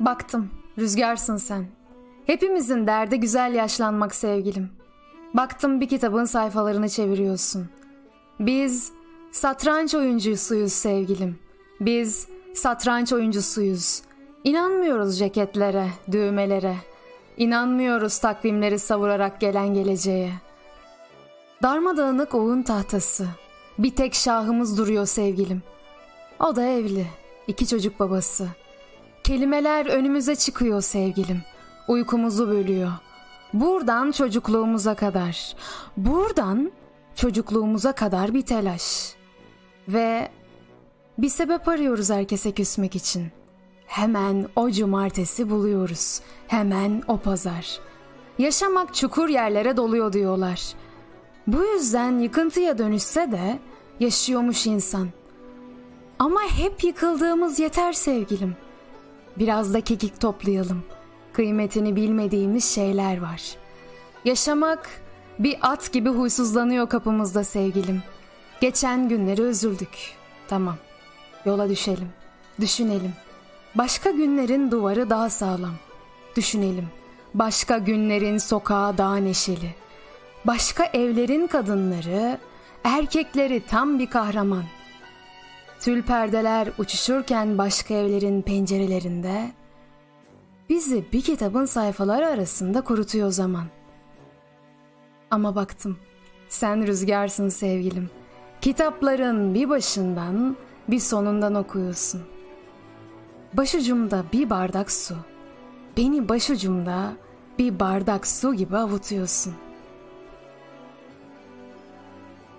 Baktım, rüzgarsın sen. Hepimizin derdi güzel yaşlanmak sevgilim. Baktım bir kitabın sayfalarını çeviriyorsun. Biz satranç oyuncusuyuz sevgilim. Biz satranç oyuncusuyuz. İnanmıyoruz ceketlere, düğmelere. İnanmıyoruz takvimleri savurarak gelen geleceğe. Darmadağınık oğun tahtası. Bir tek şahımız duruyor sevgilim. O da evli. iki çocuk babası. Kelimeler önümüze çıkıyor sevgilim. Uykumuzu bölüyor. Buradan çocukluğumuza kadar. Buradan çocukluğumuza kadar bir telaş. Ve bir sebep arıyoruz herkese küsmek için. Hemen o cumartesi buluyoruz. Hemen o pazar. Yaşamak çukur yerlere doluyor diyorlar. Bu yüzden yıkıntıya dönüşse de yaşıyormuş insan. Ama hep yıkıldığımız yeter sevgilim. Biraz da kekik toplayalım. Kıymetini bilmediğimiz şeyler var. Yaşamak bir at gibi huysuzlanıyor kapımızda sevgilim. Geçen günleri üzüldük. Tamam. Yola düşelim. Düşünelim. Başka günlerin duvarı daha sağlam. Düşünelim. Başka günlerin sokağı daha neşeli. Başka evlerin kadınları, erkekleri tam bir kahraman. Tül perdeler uçuşurken başka evlerin pencerelerinde bizi bir kitabın sayfaları arasında kurutuyor zaman. Ama baktım, sen rüzgarsın sevgilim. Kitapların bir başından bir sonundan okuyorsun. Başucumda bir bardak su. Beni başucumda bir bardak su gibi avutuyorsun.''